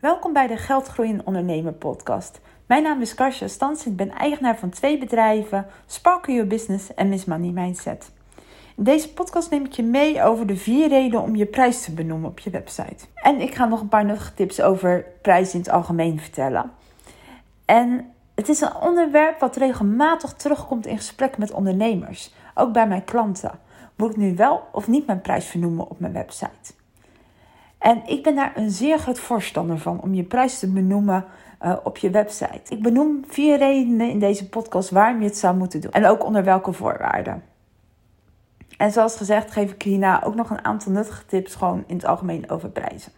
Welkom bij de Geldgroeien Ondernemer podcast. Mijn naam is Karsja Stans. Ik ben eigenaar van twee bedrijven, Sparkle Your Business en Miss Money Mindset. In deze podcast neem ik je mee over de vier redenen om je prijs te benoemen op je website. En ik ga nog een paar nuttige tips over prijs in het algemeen vertellen. En het is een onderwerp wat regelmatig terugkomt in gesprekken met ondernemers, ook bij mijn klanten. Moet ik nu wel of niet mijn prijs vernoemen op mijn website? En ik ben daar een zeer groot voorstander van om je prijs te benoemen uh, op je website. Ik benoem vier redenen in deze podcast waarom je het zou moeten doen en ook onder welke voorwaarden. En zoals gezegd geef ik hierna ook nog een aantal nuttige tips gewoon in het algemeen over prijzen.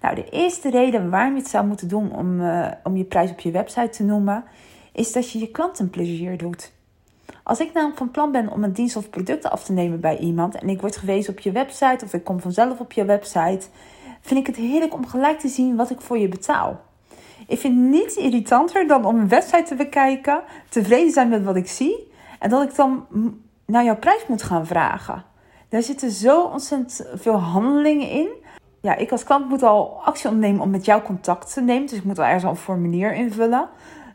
Nou, de eerste reden waarom je het zou moeten doen om, uh, om je prijs op je website te noemen, is dat je je klanten plezier doet. Als ik namelijk van plan ben om een dienst of product af te nemen bij iemand en ik word gewezen op je website of ik kom vanzelf op je website, vind ik het heerlijk om gelijk te zien wat ik voor je betaal. Ik vind niets irritanter dan om een website te bekijken, tevreden zijn met wat ik zie en dat ik dan naar jouw prijs moet gaan vragen. Daar zitten zo ontzettend veel handelingen in. Ja, ik als klant moet al actie ondernemen om met jou contact te nemen. Dus ik moet al ergens al een formulier invullen.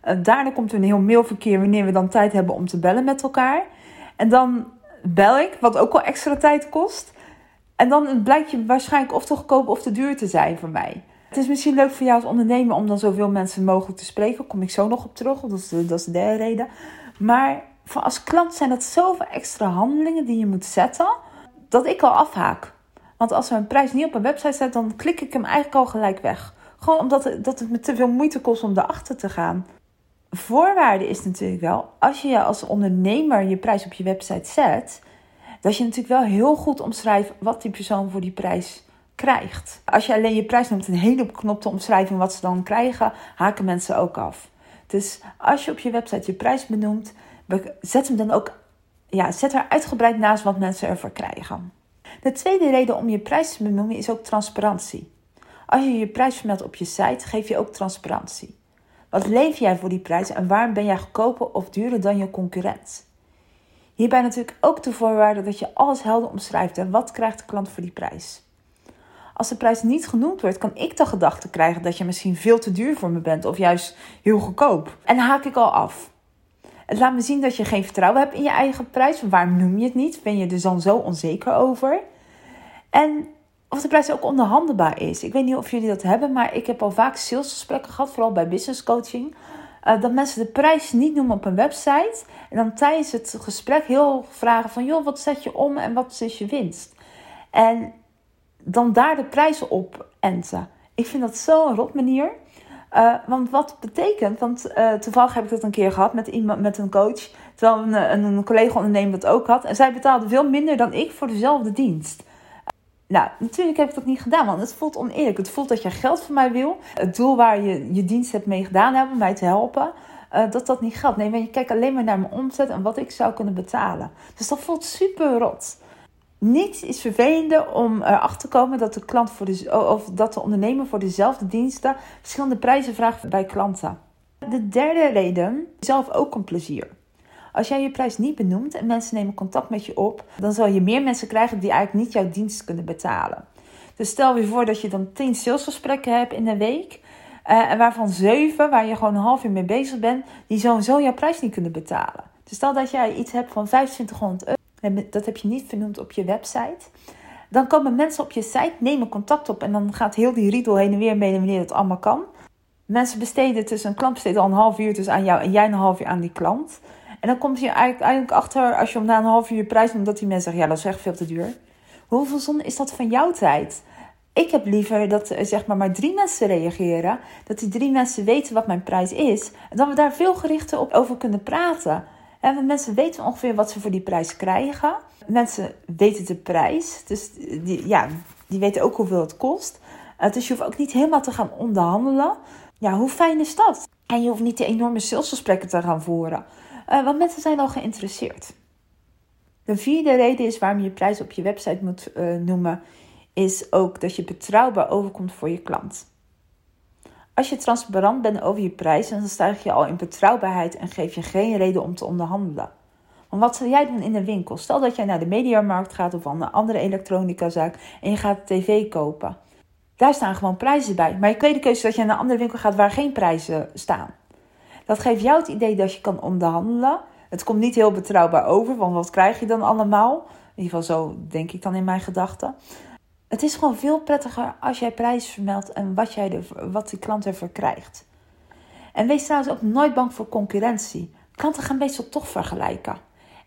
Uh, daarna komt er een heel mailverkeer wanneer we dan tijd hebben om te bellen met elkaar. En dan bel ik, wat ook wel extra tijd kost. En dan blijkt je waarschijnlijk of te goedkoop of te duur te zijn voor mij. Het is misschien leuk voor jou als ondernemer om dan zoveel mensen mogelijk te spreken. Kom ik zo nog op terug, dat is de, dat is de derde reden. Maar voor als klant zijn dat zoveel extra handelingen die je moet zetten, dat ik al afhaak. Want als we een prijs niet op een website zet, dan klik ik hem eigenlijk al gelijk weg. Gewoon omdat het, dat het me te veel moeite kost om erachter te gaan. Voorwaarde is natuurlijk wel, als je als ondernemer je prijs op je website zet, dat je natuurlijk wel heel goed omschrijft wat die persoon voor die prijs krijgt. Als je alleen je prijs noemt een hele beknopte omschrijving wat ze dan krijgen, haken mensen ook af. Dus als je op je website je prijs benoemt, zet hem dan ook, ja, zet er uitgebreid naast wat mensen ervoor krijgen. De tweede reden om je prijs te benoemen is ook transparantie. Als je je prijs vermeldt op je site, geef je ook transparantie. Wat leef jij voor die prijs en waarom ben jij goedkoper of duurder dan je concurrent? Hierbij natuurlijk ook de voorwaarde dat je alles helder omschrijft en wat krijgt de klant voor die prijs. Als de prijs niet genoemd wordt, kan ik de gedachte krijgen dat je misschien veel te duur voor me bent of juist heel goedkoop. En haak ik al af. Het laat me zien dat je geen vertrouwen hebt in je eigen prijs. Waarom noem je het niet? Ben je er dan zo onzeker over? En of de prijs ook onderhandelbaar is. Ik weet niet of jullie dat hebben, maar ik heb al vaak salesgesprekken gehad, vooral bij business coaching. Uh, dat mensen de prijs niet noemen op een website. En dan tijdens het gesprek heel vragen van... joh, wat zet je om en wat is je winst? En dan daar de prijzen op enten. Ik vind dat zo'n rot manier. Uh, want wat betekent, want uh, toevallig heb ik dat een keer gehad met iemand, met een coach, terwijl een, een, een collega-ondernemer dat ook had. En zij betaalde veel minder dan ik voor dezelfde dienst. Nou, natuurlijk heb ik dat niet gedaan, want het voelt oneerlijk. Het voelt dat je geld van mij wil. Het doel waar je je dienst hebt mee gedaan hebt om mij te helpen, uh, dat dat niet geldt. Nee, want je kijkt alleen maar naar mijn omzet en wat ik zou kunnen betalen. Dus dat voelt super rot. Niets is vervelender om erachter te komen dat de, klant voor of dat de ondernemer voor dezelfde diensten verschillende prijzen vraagt bij klanten. De derde reden, zelf ook een plezier. Als jij je prijs niet benoemt en mensen nemen contact met je op, dan zal je meer mensen krijgen die eigenlijk niet jouw dienst kunnen betalen. Dus stel je voor dat je dan 10 salesgesprekken hebt in een week. Uh, en waarvan 7, waar je gewoon een half uur mee bezig bent, die sowieso jouw prijs niet kunnen betalen. Dus stel dat jij iets hebt van 2500 euro, dat heb je niet vernoemd op je website. Dan komen mensen op je site, nemen contact op en dan gaat heel die riedel heen en weer mee wanneer het allemaal kan. Mensen besteden tussen een klant besteedt al een half uur dus aan jou en jij een half uur aan die klant. En dan komt je eigenlijk achter, als je om na een half uur prijs noemt, dat die mensen zeggen, ja, dat is echt veel te duur. Hoeveel zonde is dat van jouw tijd? Ik heb liever dat eh, zeg maar, maar drie mensen reageren. Dat die drie mensen weten wat mijn prijs is. En dat we daar veel gerichter op over kunnen praten. En mensen weten ongeveer wat ze voor die prijs krijgen. Mensen weten de prijs. Dus die, ja, die weten ook hoeveel het kost. Uh, dus je hoeft ook niet helemaal te gaan onderhandelen. Ja, hoe fijn is dat? En je hoeft niet de enorme salesgesprekken te gaan voeren. Uh, want mensen zijn al geïnteresseerd. De vierde reden is waarom je prijs op je website moet uh, noemen, is ook dat je betrouwbaar overkomt voor je klant. Als je transparant bent over je prijs, dan stijg je al in betrouwbaarheid en geef je geen reden om te onderhandelen. Want wat zou jij doen in de winkel? Stel dat jij naar de mediamarkt gaat of een andere elektronicazaak en je gaat tv kopen. Daar staan gewoon prijzen bij. Maar je tweede keuze is dat je naar een andere winkel gaat waar geen prijzen staan. Dat geeft jou het idee dat je kan onderhandelen. Het komt niet heel betrouwbaar over, want wat krijg je dan allemaal? In ieder geval zo denk ik dan in mijn gedachten. Het is gewoon veel prettiger als jij prijs vermeldt en wat, jij er, wat de klant ervoor krijgt. En wees trouwens ook nooit bang voor concurrentie. Klanten gaan meestal toch vergelijken.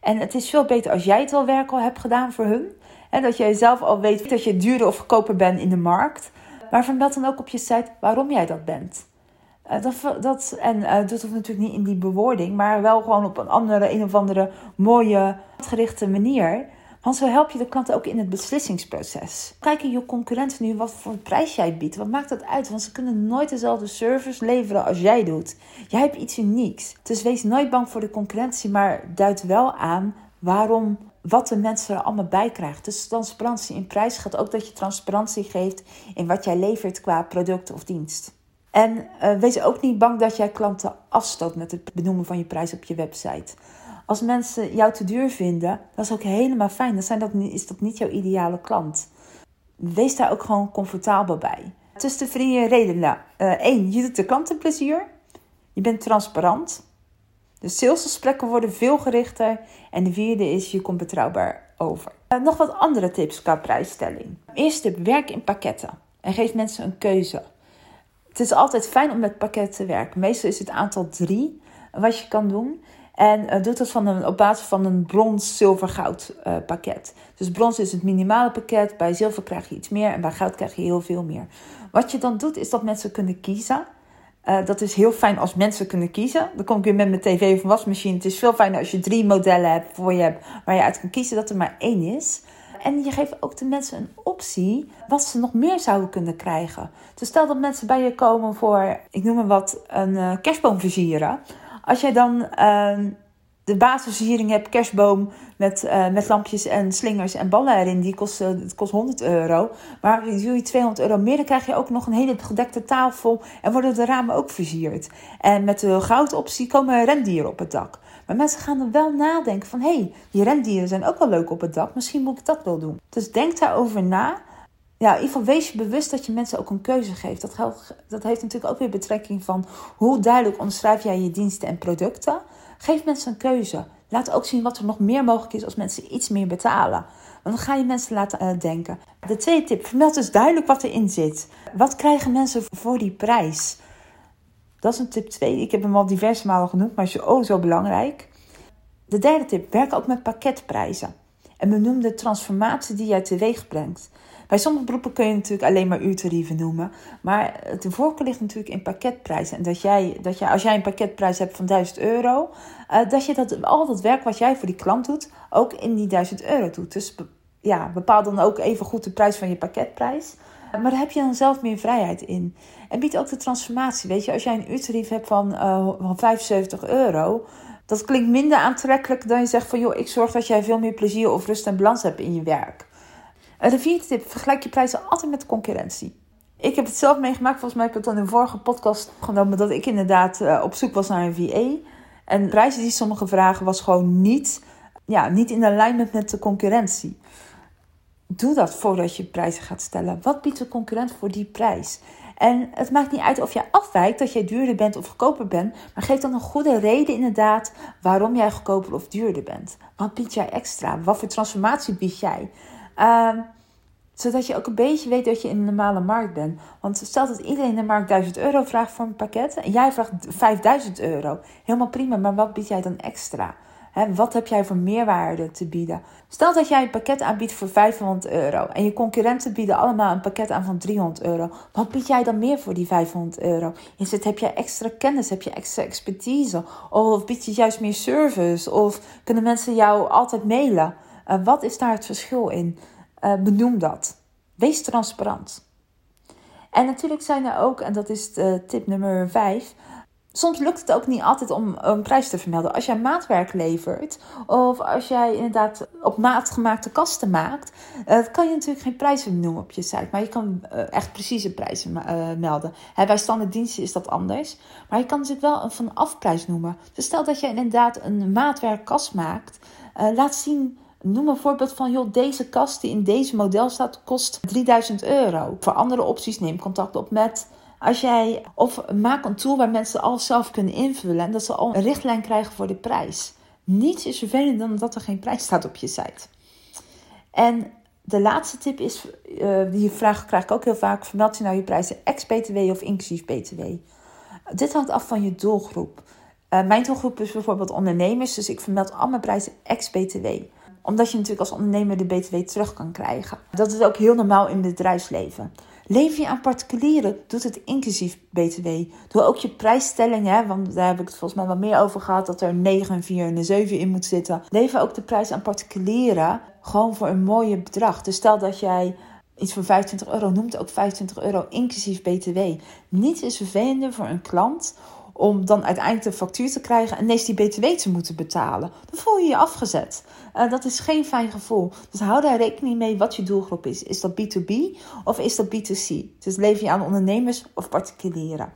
En het is veel beter als jij het al werk al hebt gedaan voor hun. En dat jij zelf al weet dat je duurder of goedkoper bent in de markt. Maar vermeld dan ook op je site waarom jij dat bent. Uh, dat, dat, en uh, dat hoeft natuurlijk niet in die bewoording, maar wel gewoon op een andere, een of andere mooie, gerichte manier. Want zo help je de klant ook in het beslissingsproces. Kijken je concurrenten nu wat voor prijs jij biedt. Wat maakt dat uit? Want ze kunnen nooit dezelfde service leveren als jij doet. Jij hebt iets unieks. Dus wees nooit bang voor de concurrentie, maar duid wel aan waarom wat de mensen er allemaal bij krijgen. Dus transparantie in prijs gaat ook dat je transparantie geeft in wat jij levert qua product of dienst. En uh, wees ook niet bang dat jij klanten afstoot met het benoemen van je prijs op je website. Als mensen jou te duur vinden, dat is ook helemaal fijn. Dan zijn dat, is dat niet jouw ideale klant. Wees daar ook gewoon comfortabel bij. Tussen de drie redenen. Eén, uh, je doet de klanten plezier. Je bent transparant. De salesgesprekken worden veel gerichter. En de vierde is, je komt betrouwbaar over. Uh, nog wat andere tips qua prijsstelling. Eerste tip, werk in pakketten. En geef mensen een keuze. Het is altijd fijn om met pakketten te werken. Meestal is het aantal drie wat je kan doen. En uh, doet dat van een, op basis van een brons, zilver, goud uh, pakket. Dus brons is het minimale pakket. Bij zilver krijg je iets meer en bij goud krijg je heel veel meer. Wat je dan doet, is dat mensen kunnen kiezen. Uh, dat is heel fijn als mensen kunnen kiezen. Dan kom ik weer met mijn tv of wasmachine. Het is veel fijner als je drie modellen hebt voor je hebt waar je uit kan kiezen dat er maar één is. En je geeft ook de mensen een optie wat ze nog meer zouden kunnen krijgen. Dus stel dat mensen bij je komen voor, ik noem maar wat, een kerstboom versieren. Als jij dan uh, de basisversiering hebt, kerstboom met, uh, met lampjes en slingers en ballen erin, die kost, uh, het kost 100 euro. Maar doe je 200 euro meer, dan krijg je ook nog een hele gedekte tafel en worden de ramen ook versierd. En met de goudoptie komen rendieren op het dak. Maar mensen gaan er wel nadenken van, hé, hey, die rendieren zijn ook wel leuk op het dak, misschien moet ik dat wel doen. Dus denk daarover na ja, in ieder geval wees je bewust dat je mensen ook een keuze geeft. Dat, dat heeft natuurlijk ook weer betrekking van hoe duidelijk omschrijf jij je diensten en producten. Geef mensen een keuze. Laat ook zien wat er nog meer mogelijk is als mensen iets meer betalen. Want dan ga je mensen laten uh, denken. De tweede tip, vermeld dus duidelijk wat erin zit. Wat krijgen mensen voor die prijs? Dat is een tip 2. Ik heb hem al diverse malen genoemd, maar is oh zo belangrijk. De derde tip, werk ook met pakketprijzen. En benoem de transformatie die jij teweeg brengt. Bij sommige beroepen kun je natuurlijk alleen maar uurtarieven noemen. Maar de voorkeur ligt natuurlijk in pakketprijzen. En dat jij, dat jij, als jij een pakketprijs hebt van 1000 euro, uh, dat je dat, al dat werk wat jij voor die klant doet, ook in die 1000 euro doet. Dus ja, bepaal dan ook even goed de prijs van je pakketprijs. Maar daar heb je dan zelf meer vrijheid in. En bied ook de transformatie. Weet je, als jij een uurtarief hebt van, uh, van 75 euro, dat klinkt minder aantrekkelijk dan je zegt van joh, ik zorg dat jij veel meer plezier of rust en balans hebt in je werk. De vierde tip, vergelijk je prijzen altijd met concurrentie. Ik heb het zelf meegemaakt, volgens mij heb ik het in de vorige podcast genomen, dat ik inderdaad op zoek was naar een VA. En de prijzen die sommigen vragen was gewoon niet, ja, niet in alignment met de concurrentie. Doe dat voordat je prijzen gaat stellen. Wat biedt de concurrent voor die prijs? En het maakt niet uit of je afwijkt, dat jij duurder bent of goedkoper bent. Maar geef dan een goede reden inderdaad waarom jij goedkoper of duurder bent. Wat bied jij extra? Wat voor transformatie bied jij? Uh, zodat je ook een beetje weet dat je in een normale markt bent. Want stel dat iedereen in de markt 1000 euro vraagt voor een pakket en jij vraagt 5000 euro. Helemaal prima, maar wat bied jij dan extra? Wat heb jij voor meerwaarde te bieden? Stel dat jij een pakket aanbiedt voor 500 euro en je concurrenten bieden allemaal een pakket aan van 300 euro. Wat bied jij dan meer voor die 500 euro? Is het, heb je extra kennis? Heb je extra expertise? Of bied je juist meer service? Of kunnen mensen jou altijd mailen? Uh, wat is daar het verschil in? Uh, benoem dat. Wees transparant. En natuurlijk zijn er ook, en dat is tip nummer 5, soms lukt het ook niet altijd om een prijs te vermelden. Als jij maatwerk levert, of als jij inderdaad op maat gemaakte kasten maakt, uh, kan je natuurlijk geen prijzen noemen op je site. Maar je kan uh, echt precieze prijzen uh, melden. Bij standaard diensten is dat anders. Maar je kan natuurlijk wel een van afprijs noemen. Dus stel dat je inderdaad een maatwerk kast maakt, laat zien Noem een voorbeeld van, joh, deze kast die in deze model staat, kost 3000 euro. Voor andere opties neem contact op met als jij, of maak een tool waar mensen alles zelf kunnen invullen en dat ze al een richtlijn krijgen voor de prijs. Niets is vervelender dan dat er geen prijs staat op je site. En de laatste tip is, uh, die vraag krijg ik ook heel vaak, vermeld je nou je prijzen ex-BTW of inclusief BTW? Dit hangt af van je doelgroep. Uh, mijn doelgroep is bijvoorbeeld ondernemers, dus ik vermeld al mijn prijzen ex-BTW omdat je natuurlijk als ondernemer de BTW terug kan krijgen. Dat is ook heel normaal in het bedrijfsleven. Lever je aan particulieren, doet het inclusief BTW. Doe ook je prijsstelling, hè, want daar heb ik het volgens mij wel meer over gehad, dat er een 9, een 4 en een 7 in moet zitten. Lever ook de prijs aan particulieren, gewoon voor een mooie bedrag. Dus stel dat jij iets voor 25 euro noemt, ook 25 euro inclusief BTW. Niets is vervelender voor een klant om dan uiteindelijk de factuur te krijgen en ineens die BTW te moeten betalen. Dan voel je je afgezet. Uh, dat is geen fijn gevoel. Dus hou daar rekening mee wat je doelgroep is. Is dat B2B of is dat B2C? Dus lever je aan ondernemers of particulieren.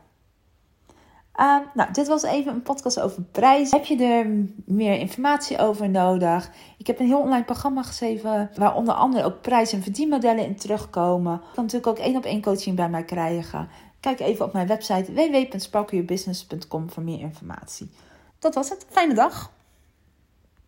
Uh, nou, dit was even een podcast over prijs. Heb je er meer informatie over nodig? Ik heb een heel online programma geschreven waar onder andere ook prijs- en verdienmodellen in terugkomen. Je kan natuurlijk ook één op één coaching bij mij krijgen. Kijk even op mijn website www.sparkleyourbusiness.com voor meer informatie. Dat was het. Fijne dag!